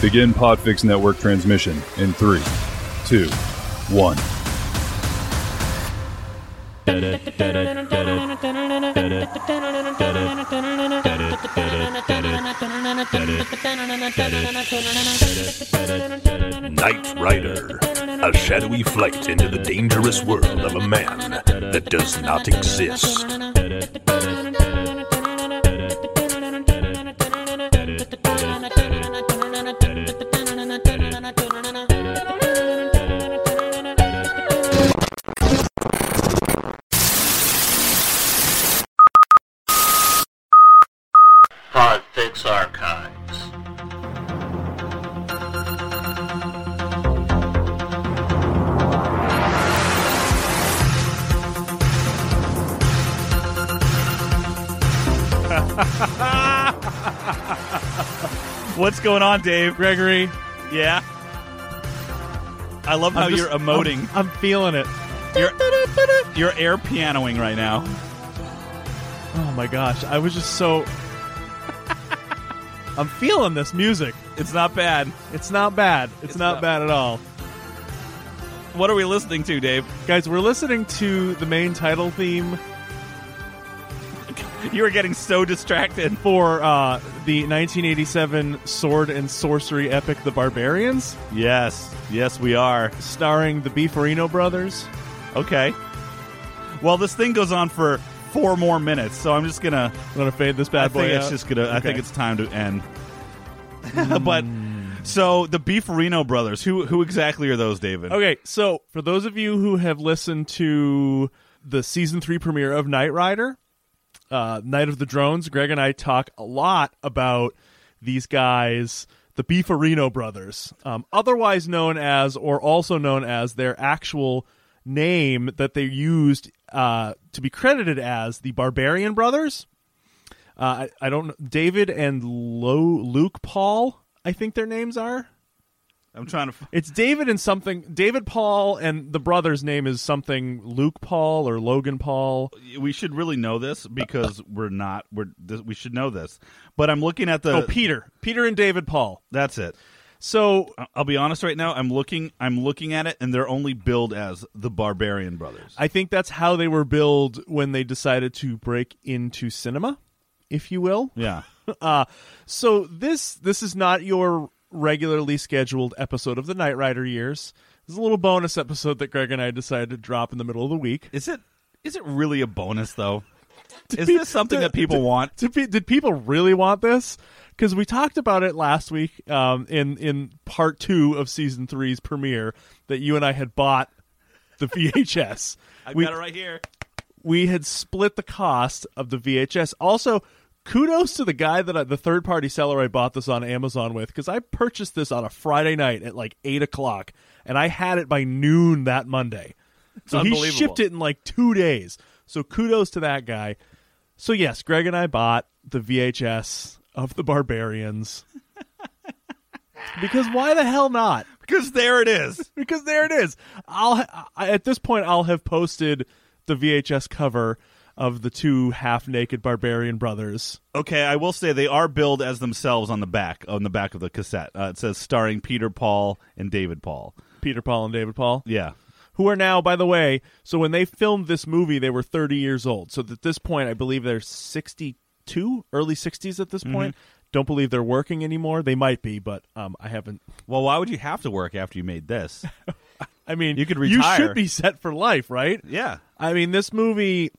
Begin Podfix Network transmission in three, two, one. Knight Rider, a shadowy flight into the dangerous world of a man that does not exist. What's going on, Dave? Gregory, Yeah. I love how I'm just- you're emoting. I'm, feeling it. You're, you're air pianoing right now. Oh my gosh, I was just so. I'm feeling this music. It's not bad. It's not bad. It's, It's not, not- bad at all. What are we listening to, Dave? Guys, we're listening to the main title theme You were getting so distracted. for uh, the 1987 sword and sorcery epic The Barbarians, Yes. Yes, we are. starring the Beefarino brothers. Okay. Well, this thing goes on for four more minutes, so I'm just gonna. I'm going to fade this bad I boy think it's out. just gonna. I Okay. think it's time to end. but so the Beefarino brothers. Who who exactly are those, David? Okay, so for those of you who have listened to the season three premiere of Knight Rider, uh, Knight of the Drones, Greg and I talk a lot about these guys, the Beefarino brothers, um, otherwise known as, or also known as, their actual name that they used uh, to be credited as the Barbarian Brothers. Uh, I, I don't know, David and Lo, Luke Paul, I think their names are. I'm trying to. f- It's David and something. David Paul and the brother's name is something Luke Paul or Logan Paul. We should really know this because we're not. We're. This, we should know this. But I'm looking at the. oh, Peter. Peter and David Paul. That's it. So I'll be honest right now. I'm looking. I'm looking at it, and they're only billed as the Barbarian Brothers. I think that's how they were billed when they decided to break into cinema, if you will. yeah. Uh, so this this is not your regularly scheduled episode of the Knight Rider years. Is a little bonus episode that Greg and I decided to drop in the middle of the week. Is it? Is it really a bonus though? Is this something to- that people to- want? Did, pe- did people really want this? Because we talked about it last week um, in in part two of season three's premiere that you and I had bought the VHS. I've we got it right here. we had split the cost of the VHS. Also, kudos to the guy that I, the third party seller I bought this on Amazon with because I purchased this on a Friday night at like eight o'clock and I had it by noon that Monday. So he shipped it in like two days. So kudos to that guy. So yes, Greg and I bought the VHS of the Barbarians. because why the hell not? Because there it is. because there it is. I'll I, at this point I'll have posted the VHS cover of the two half-naked barbarian brothers. Okay, I will say they are billed as themselves on the back on the back of the cassette. Uh, it says starring Peter Paul and David Paul. Peter Paul and David Paul, Yeah. who are now, by the way, so when they filmed this movie, they were 30 years old. So at this point, I believe they're 62, early 60s at this point. Don't believe they're working anymore. They might be, but um, I haven't. Well, why would you have to work after you made this? I mean, You could retire. You retire. should be set for life, right? yeah. I mean, this movie.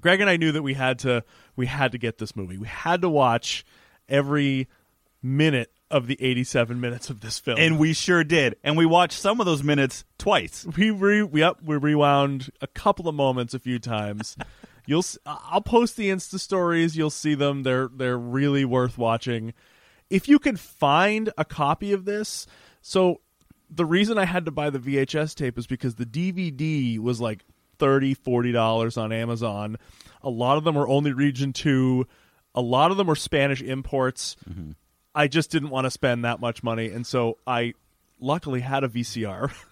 Greg and I knew that we had to we had to get this movie. We had to watch every minute of the 87 minutes of this film. And we sure did. And we watched some of those minutes twice. we re we up we rewound a couple of moments a few times. You'll I'll post the Insta stories. You'll see them. They're they're really worth watching. If you can find a copy of this, so the reason I had to buy the VHS tape is because the DVD was like 30 40 dollars on Amazon. A lot of them were only region 2. A lot of them were Spanish imports. I just didn't want to spend that much money and so I luckily had a VCR.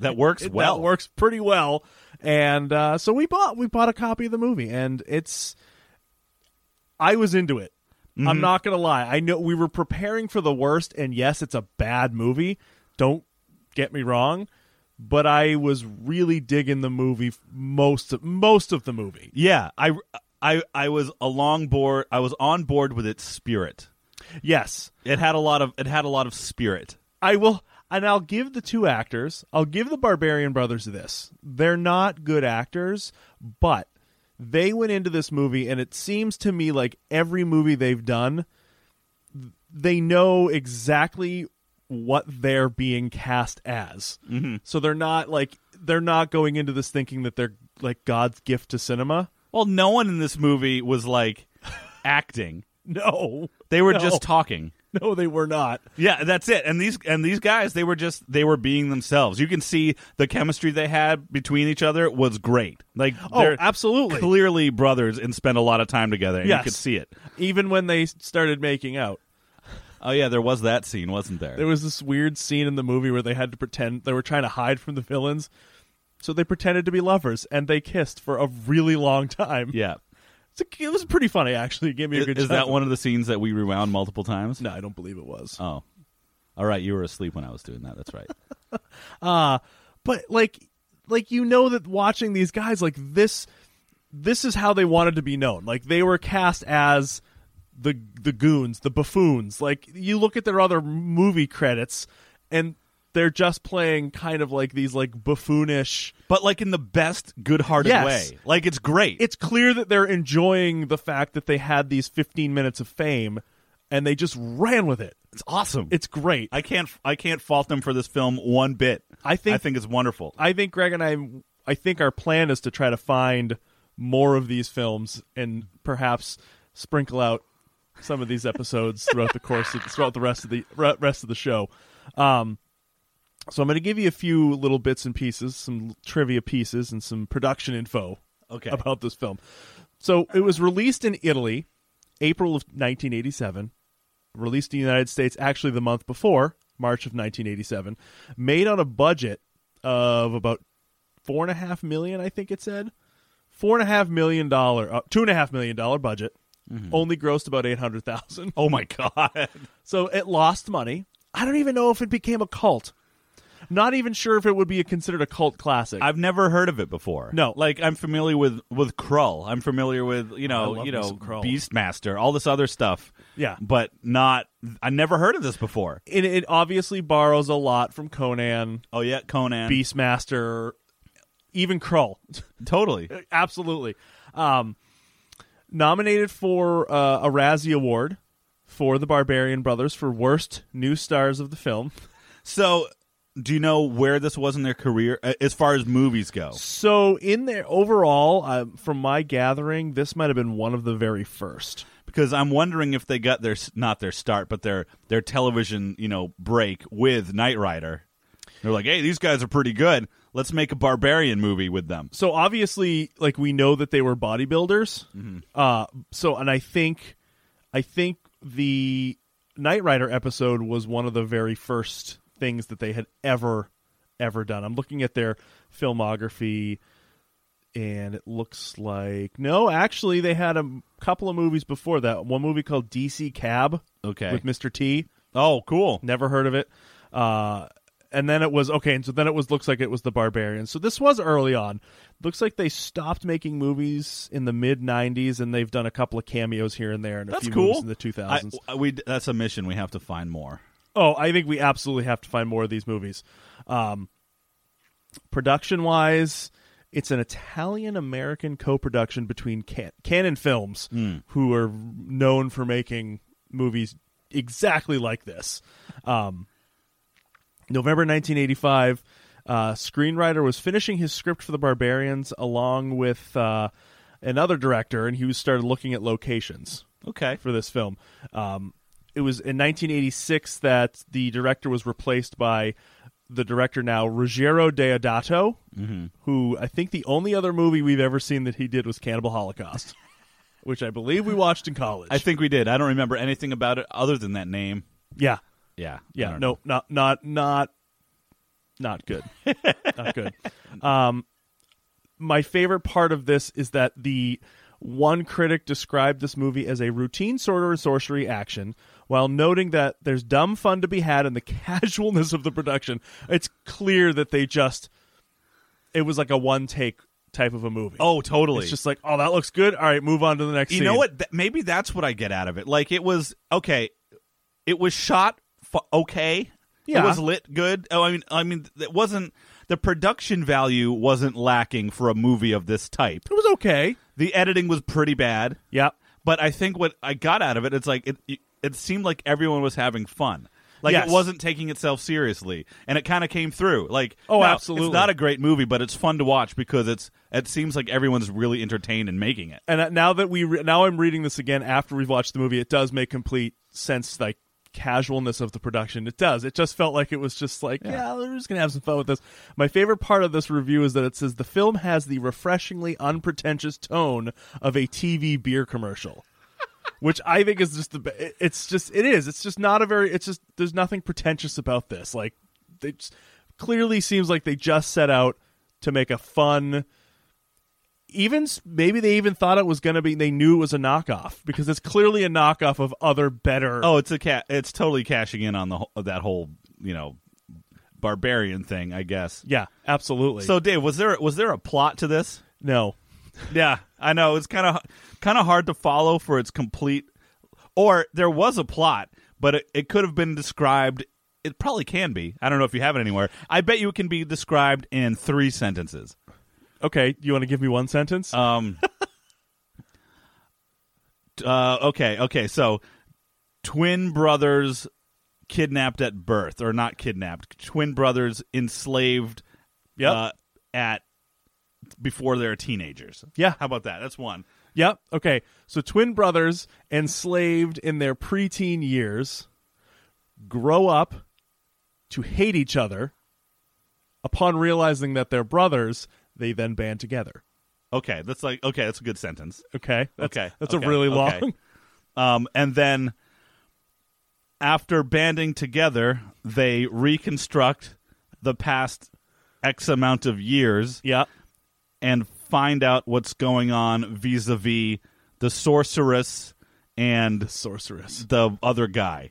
That works It- well. That works pretty well. And uh, so we bought we bought a copy of the movie, and it's I was into it. I'm not gonna lie. I know we were preparing for the worst, and yes, it's a bad movie. Don't get me wrong, but I was really digging the movie most of, most of the movie. Yeah, I, I, I was along board. I was on board with its spirit. Yes, It had a lot of it had a lot of spirit. I will, and I'll give the two actors. I'll give the Barbarian Brothers this. They're not good actors, but they went into this movie, and it seems to me like every movie they've done, they know exactly what they're being cast as. Mm-hmm. So they're not like they're not going into this thinking that they're like God's gift to cinema. Well, no one in this movie was like acting. No, They were No. just talking. no, they were not. Yeah, that's it. And these and these guys, they were just they were being themselves. You can see the chemistry they had between each other was great. Like Oh, they're absolutely. clearly brothers and spent a lot of time together. And Yes. you could see it. Even when they started making out. Oh yeah, there was that scene, wasn't there? There was this weird scene in the movie where they had to pretend they were trying to hide from the villains. So they pretended to be lovers and they kissed for a really long time. yeah. It's a- it was pretty funny, actually. It gave me a Is, good is that one of the scenes that we rewound multiple times? No, I don't believe it was. Oh. All right, you were asleep when I was doing that. That's right. Uh but like like you know that watching these guys like this this is how they wanted to be known. Like they were cast as the the goons, the buffoons. Like you look at their other movie credits and they're just playing kind of like these like buffoonish but like in the best good-hearted Yes. way. Like it's great. it's clear that they're enjoying the fact that they had these 15 minutes of fame and they just ran with it. it's awesome. It's great. I can't I can't fault them for this film one bit. I think- I think it's wonderful. I think Greg and I I think our plan is to try to find more of these films and perhaps sprinkle out some of these episodes throughout the course of throughout the rest of the rest of the show. Um so I'm going to give you a few little bits and pieces, some trivia pieces and some production info Okay. about this film. So it was released in Italy, April of 1987. Released in the United States actually the month before, March of 1987. Made on a budget of about four and a half million, I think it said. Four and a half million dollar, uh, two and a half million dollar budget. Only grossed about eight hundred thousand. oh my god. So it lost money. I don't even know if it became a cult. Not even sure if it would be a, considered a cult classic. I've never heard of it before. No. like I'm familiar with with Krull. I'm familiar with you know you know Krull. Beastmaster, all this other stuff. Yeah. but not. I never heard of this before. it, it obviously borrows a lot from Conan, Oh yeah, Conan. Beastmaster, even Krull. Totally. Absolutely. Um, nominated for uh, a Razzie Award for the Barbarian Brothers for worst new stars of the film. So, do you know where this was in their career uh, as far as movies go? So, in there overall, uh, from my gathering, this might have been one of the very first. Because I'm wondering if they got their not their start, but their their television you know break with Knight Rider. They're like, hey, these guys are pretty good. Let's make a barbarian movie with them. So obviously, like we know that they were bodybuilders. Uh, so and I think, I think the Knight Rider episode was one of the very first things that they had ever, ever done. I'm looking at their filmography, and it looks like no, actually, they had a couple of movies before that. One movie called DC Cab Okay. with Mr. T. Oh, cool. Never heard of it. Uh, and then it was okay, and so then it was looks like it was the Barbarians. So this was early on. Looks like they stopped making movies in the mid '90s, and they've done a couple of cameos here and there, and a That's few cool. movies in the 2000s. I, we that's a mission. We have to find more. oh, I think we absolutely have to find more of these movies. Um, production wise, it's an Italian American co production between Can- Cannon Films, who are known for making movies exactly like this. Um, November 1985, uh, screenwriter was finishing his script for The Barbarians along with uh, another director, and he was started looking at locations Okay. for this film. Um, it was in 1986 that the director was replaced by the director now Ruggiero Deodato, who I think the only other movie we've ever seen that he did was Cannibal Holocaust, which I believe we watched in college. I think we did. I don't remember anything about it other than that name. yeah, Yeah. Yeah, no, know. not not not not good, not good. Um, my favorite part of this is that the One critic described this movie as a routine sort of sorcery action, while noting that there's dumb fun to be had in the casualness of the production. It's clear that they just it was like a one take type of a movie. Oh, totally. It's just like, oh, that looks good. All right, move on to the next. you scene. know what? Th- maybe that's what I get out of it. Like it was okay. It was shot f- okay. Yeah. It was lit good. Oh, I mean, I mean, it wasn't the production value wasn't lacking for a movie of this type. It was okay. The editing was pretty bad. Yeah. But I think what I got out of it, it's like it. It seemed like everyone was having fun. Like Yes. it wasn't taking itself seriously, and it kind of came through. Like, Oh, now, absolutely. it's not a great movie, but it's fun to watch because it's. It seems like everyone's really entertained in making it. And uh, now that we re- now I'm reading this again after we've watched the movie, it does make complete sense. Like casualness of the production, it does. It just felt like it was just like, yeah, we're just gonna have some fun with this. My favorite part of this review is that it says the film has the refreshingly unpretentious tone of a TV beer commercial. Which I think is just the. It's just it is. It's just not a very. It's just there's nothing pretentious about this. Like, they just, clearly seems like they just set out to make a fun, even maybe they even thought it was going to be they knew it was a knockoff because it's clearly a knockoff of other better Oh, it's a cat. It's totally cashing in on the that whole you know barbarian thing, I guess. yeah absolutely So, Dave, was there was there a plot to this? no Yeah, I know it's kind of kind of hard to follow for its complete. Or there was a plot, but it, it could have been described. It probably can be. I don't know if you have it anywhere. I bet you it can be described in three sentences. Okay you want to give me one sentence Um. uh, okay. Okay. So, twin brothers kidnapped at birth, or not kidnapped. Twin brothers enslaved. Yep. Uh, at before they're teenagers. Yeah. How about that? That's one. yep okay so twin brothers enslaved in their preteen years grow up to hate each other upon realizing that they're brothers they then band together Okay, that's like okay, that's a good sentence. okay that's, Okay, that's okay, a really long okay. Um, and then after banding together, they reconstruct the past X amount of years yeah and find out what's going on vis-a-vis the sorceress and sorceress the other guy.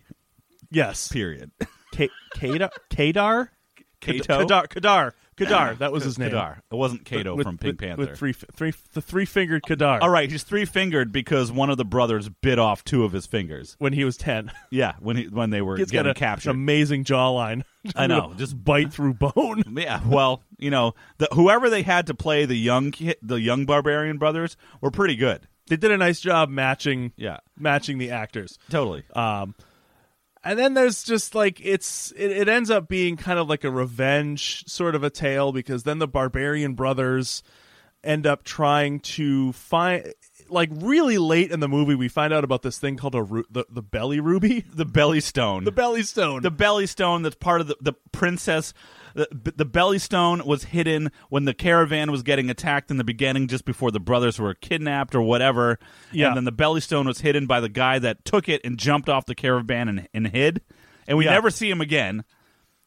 yes Period. Ka- Kadar Kadar Kato? Kadar Kadar Kadar that was his name Kadar. It wasn't Kato With- from Pink with- Panther. with three three the three fingered Kadar All right, he's three fingered because one of the brothers bit off two of his fingers. when he was ten Yeah, when he when they were he's got getting a, captured. an amazing jawline I know, just bite through bone Yeah, well, you know, the, whoever they had to play the young ki- the young barbarian brothers were pretty good. they did a nice job matching Yeah, matching the actors totally. Um, and then there's just like it's it, it ends up being kind of like a revenge sort of a tale because then the barbarian brothers end up trying to find like really late in the movie we find out about this thing called a ru- the, the belly ruby the belly stone. the belly stone the belly stone that's part of the, the princess. The, the belly stone was hidden when the caravan was getting attacked in the beginning, just before the brothers were kidnapped or whatever. Yeah. And then the belly stone was hidden by the guy that took it and jumped off the caravan and, and hid. And we Yeah. never see him again.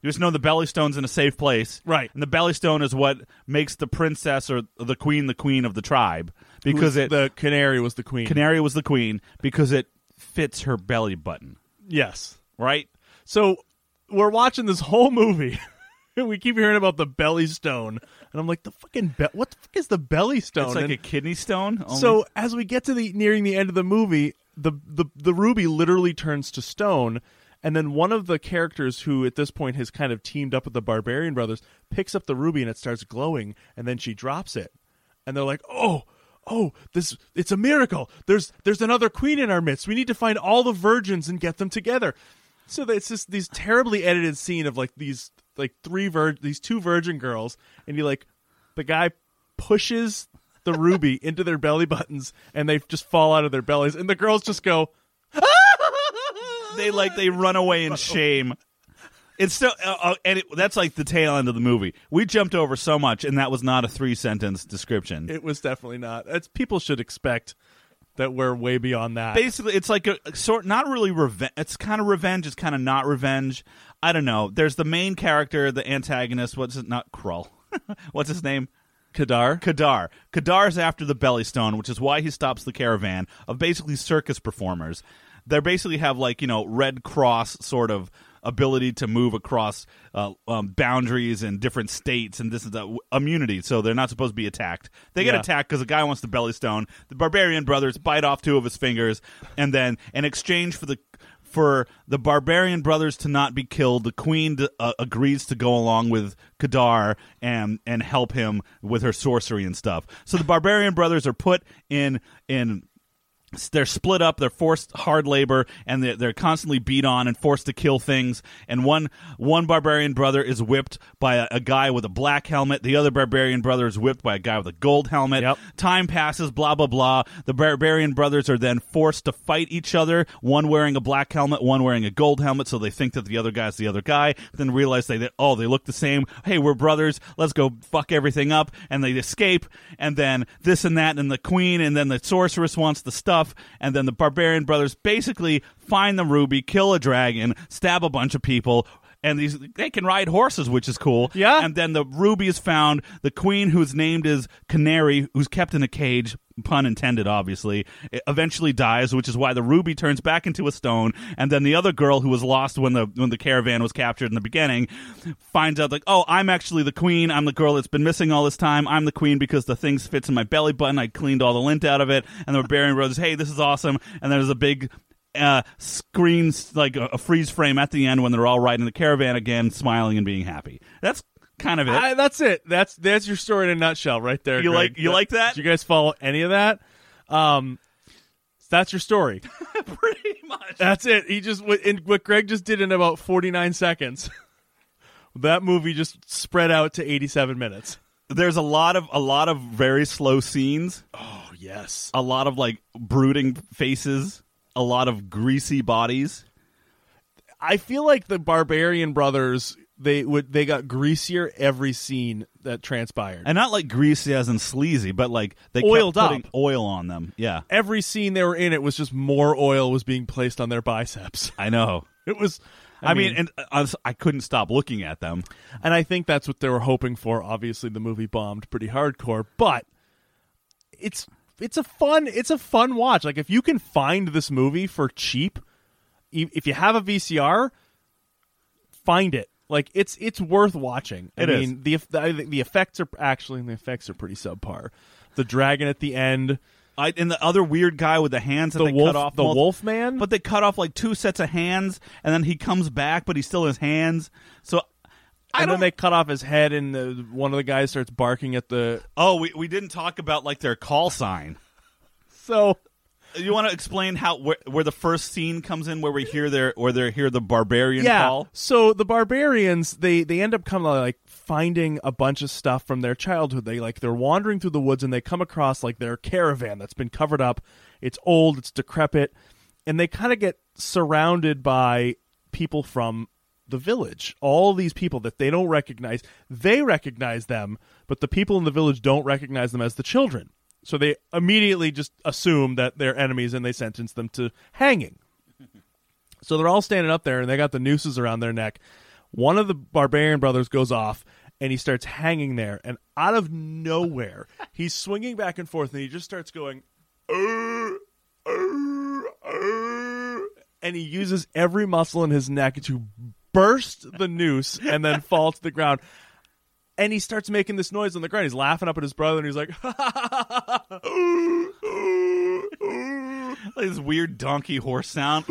You just know the belly stone's in a safe place. Right. And the belly stone is what makes the princess or the queen the queen of the tribe because it the canary was the queen Canary was the queen because it fits her belly button, yes right? so we're watching this whole movie we keep hearing about the belly stone and i'm like the fucking be- what the fuck is the belly stone It's like And- a kidney stone. only- So as we get to the nearing the end of the movie, the the the ruby literally turns to stone, and then one of the characters who at this point has kind of teamed up with the barbarian brothers picks up the ruby and it starts glowing, and then she drops it, and they're like, "Oh, oh, this it's a miracle! There's there's another queen in our midst. We need to find all the virgins and get them together." So it's just these terribly edited scene of like these like three vir- these two virgin girls, and he like the guy pushes the ruby into their belly buttons, and they just fall out of their bellies, and the girls just go. they like they run away in shame. It's still, uh, uh, and it, that's like the tail end of the movie. We jumped over so much, and that was not a three sentence description. It was definitely not. It's people should expect that we're way beyond that. Basically, it's like a, a sort, not really revenge. It's kind of revenge. It's kind of not revenge. I don't know. There's the main character, the antagonist. What's it? Not Krull. What's his name? Kadar. Kadar. Kadar's after the belly stone, which is why he stops the caravan of basically circus performers. They basically have like you know Red Cross sort of ability to move across uh, um, boundaries and different states and this is the immunity, so they're not supposed to be attacked. They get Yeah. attacked because a guy wants the belly stone. The barbarian brothers bite off two of his fingers, and then in exchange for the for the barbarian brothers to not be killed, the queen uh, agrees to go along with Kadar and and help him with her sorcery and stuff. So the barbarian brothers are put in in they're split up they're forced hard labor and they're, they're constantly beat on and forced to kill things. And one one barbarian brother is whipped by a, a guy with a black helmet. The other barbarian brother is whipped by a guy with a gold helmet. Yep. time passes blah blah blah. The barbarian brothers are then forced to fight each other one wearing a black helmet one wearing a gold helmet so they think that the other guy's the other guy then realize they oh they look the same. Hey we're brothers. Let's go fuck everything up. And they escape. And then this and that and the queen and then the sorceress wants the stuff and then the barbarian brothers basically find the ruby kill a dragon stab a bunch of people and these they can ride horses, which is cool. Yeah. And then the ruby is found. The queen, who's named as Canary, who's kept in a cage, pun intended, obviously, eventually dies, which is why the ruby turns back into a stone. And then the other girl, who was lost when the when the caravan was captured in the beginning, finds out like, oh, I'm actually the queen. I'm the girl that's been missing all this time. I'm the queen because the thing fits in my belly button. I cleaned all the lint out of it. And the barbarian brothers, hey, this is awesome. And there's a big uh, screens like a, a freeze frame at the end when they're all riding the caravan again, smiling and being happy. That's kind of it. I, that's it. That's that's your story in a nutshell, right there. You Greg. like- you like that? Did you guys follow any of that? Um, that's your story. Pretty much. That's it. He just what, what Greg just did in about forty nine seconds. that movie just spread out to eighty seven minutes. There's a lot of a lot of very slow scenes, Oh yes. a lot of like brooding faces, a lot of greasy bodies. I feel like the Barbarian Brothers they would they got greasier every scene that transpired. And not like greasy as in sleazy, but like they Oiled kept putting up. oil on them. Yeah. every scene they were in, it was just more oil was being placed on their biceps. I know. It was. I, mean, and uh, I, I couldn't stop looking at them. And I think that's what they were hoping for. Obviously, the movie bombed pretty hardcore, but it's it's a fun it's a fun watch. Like if you can find this movie for cheap, if you have a VCR, find it. Like it's it's worth watching. I It is. mean, the the the effects are actually the effects are pretty subpar. The dragon at the end, I, and the other weird guy with the hands that the they wolf, cut off. the mul- wolf man. But they cut off like two sets of hands, and then he comes back, but he still has hands. So I and then they cut off his head, and the, one of the guys starts barking at the. oh, we we didn't talk about like their call sign. So You want to explain how where, where the first scene comes in, where we hear their where they hear the barbarian yeah. call? So the barbarians, they they end up coming uh, like finding a bunch of stuff from their childhood. They like they're wandering through the woods and they come across like their caravan that's been covered up. It's old, it's decrepit, and they kind of get surrounded by people from the village. All these people that they don't recognize, they recognize them, but the people in the village don't recognize them as the children. So they immediately just assume that they're enemies and they sentence them to hanging. So they're all standing up there and they got the nooses around their neck. One of the barbarian brothers goes off and he starts hanging there. And out of nowhere, he's swinging back and forth and he just starts going, "Arr, arr, arr," and he uses every muscle in his neck to burst the noose and then fall to the ground. And he starts making this noise on the ground. He's laughing up at his brother and he's like, Like this weird donkey horse sound.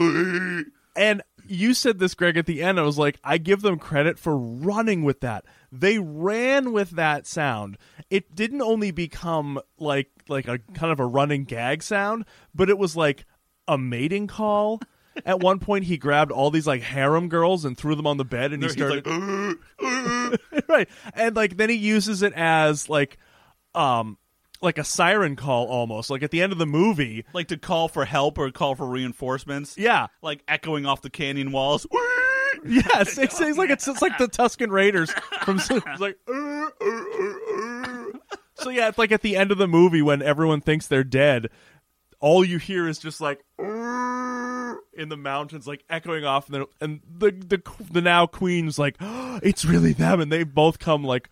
And you said this, Greg, at the end. I was like, I give them credit for running with that. They ran with that sound. It didn't only become like like a kind of a running gag sound, but it was like a mating call. At one point, he grabbed all these like harem girls and threw them on the bed, and he started like, right, and like then he uses it as like, um, like a siren call almost. Like at the end of the movie, like to call for help or call for reinforcements. yeah, Like echoing off the canyon walls. Yes, it's, it's like it's, it's like the Tusken Raiders from it's like "Uh, uh, uh, uh." so yeah, it's like at the end of the movie when everyone thinks they're dead, all you hear is just like "Uh," in the mountains, like echoing off, and, then, and the the the now queen's like, "Oh, it's really them, and they both come like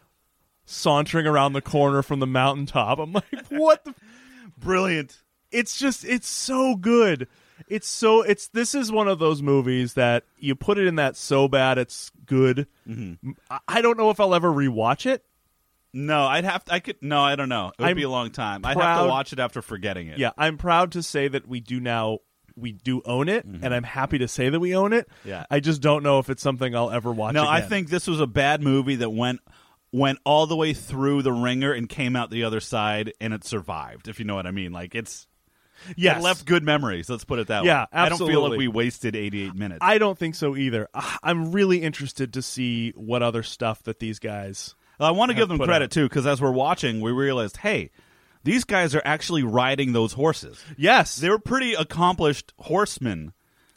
sauntering around the corner from the mountaintop. I'm like, what the Brilliant. it's just it's so good. It's so it's this is one of those movies that you put it in that so bad it's good. Mm-hmm. I- I don't know if I'll ever rewatch it. No, I'd have to. I could. No, I don't know. It would I'm be a long time. I'd have to watch it after forgetting it. Yeah, I'm proud to say that we do now we do own it, and mm-hmm. I'm happy to say that we own it. Yeah. I just don't know if it's something I'll ever watch. No, I think this was a bad movie that went went all the way through the ringer and came out the other side, and it survived. If you know what I mean, like it's yes. it left good memories. Let's put it that Yeah, way. I don't feel like we wasted 88 minutes. I don't think so either. I'm really interested to see what other stuff that these guys. I want to give them credit out. too, because as we're watching, we realized, hey, these guys are actually riding those horses. Yes. They were pretty accomplished horsemen.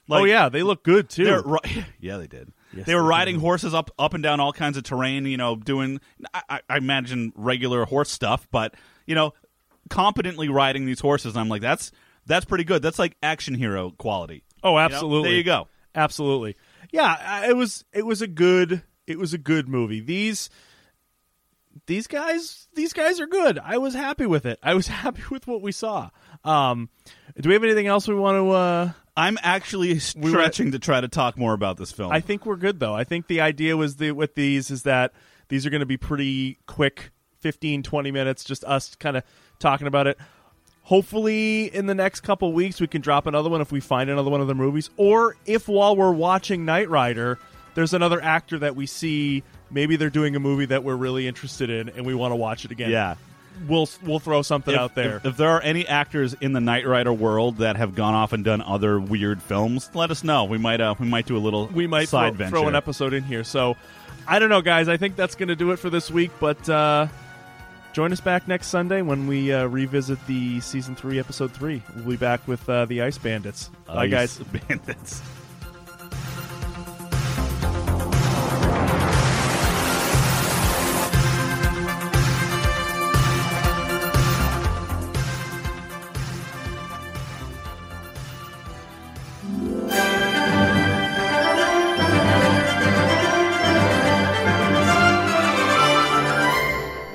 Like, oh yeah, they look good too. Ri- yeah, they did. Yes, they were they riding horses up up and down all kinds of terrain. You know, doing I, I- imagine regular horse stuff, but you know, competently riding these horses. And I'm like, that's that's pretty good. That's like action hero quality. oh, You know? absolutely. There you go. Absolutely. Yeah, it was it was a good it was a good movie. These these guys these guys are good. I was happy with it. I was happy with what we saw. Um do we have anything else we want to uh I'm actually stretching to try to talk more about this film. I think we're good though. I think the idea was the with these is that these are going to be pretty quick 15 20 minutes just us kind of talking about it. Hopefully in the next couple weeks we can drop another one if we find another one of the movies or if while we're watching Knight Rider there's another actor that we see maybe they're doing a movie that we're really interested in and we want to watch it again. yeah. We'll we'll throw something If, out there. if, if there are any actors in the Knight Rider world that have gone off and done other weird films, let us know. We might uh, we might do a little we might side throw, venture. throw an episode in here. So I don't know, guys. I think that's going to do it for this week. But uh, join us back next Sunday when we uh, revisit the season three, episode three. We'll be back with uh, the Ice Bandits. Bye, guys. Bandits.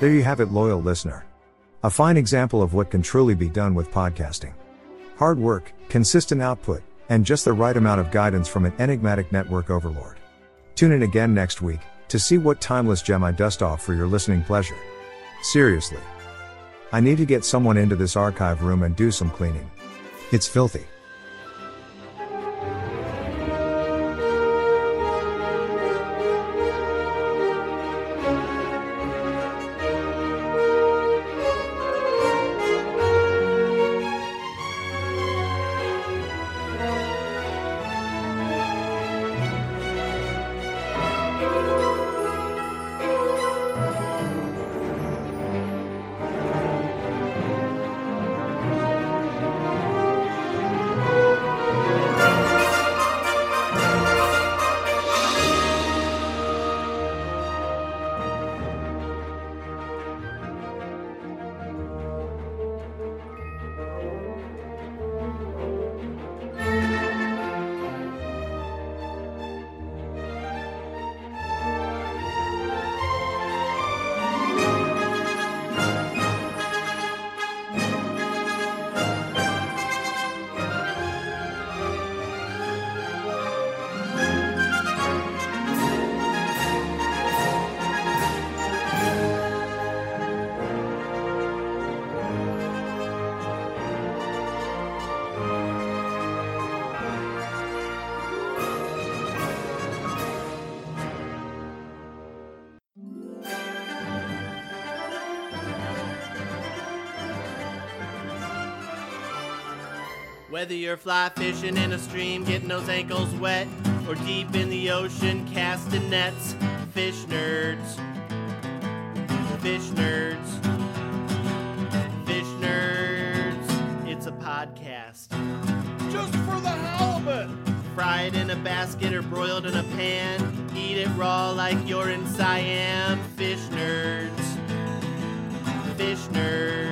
There you have it, loyal listener. A fine example of what can truly be done with podcasting. Hard work, consistent output, and just the right amount of guidance from an enigmatic network overlord. Tune in again next week to see what timeless gem I dust off for your listening pleasure. Seriously. I need to get someone into this archive room and do some cleaning. It's filthy. Whether you're fly fishing in a stream, getting those ankles wet, or deep in the ocean casting nets, fish nerds. Fish nerds. Fish nerds. It's a podcast. Just for the halibut! Fried in a basket or broiled in a pan. Eat it raw like you're in Siam. Fish nerds. Fish nerds.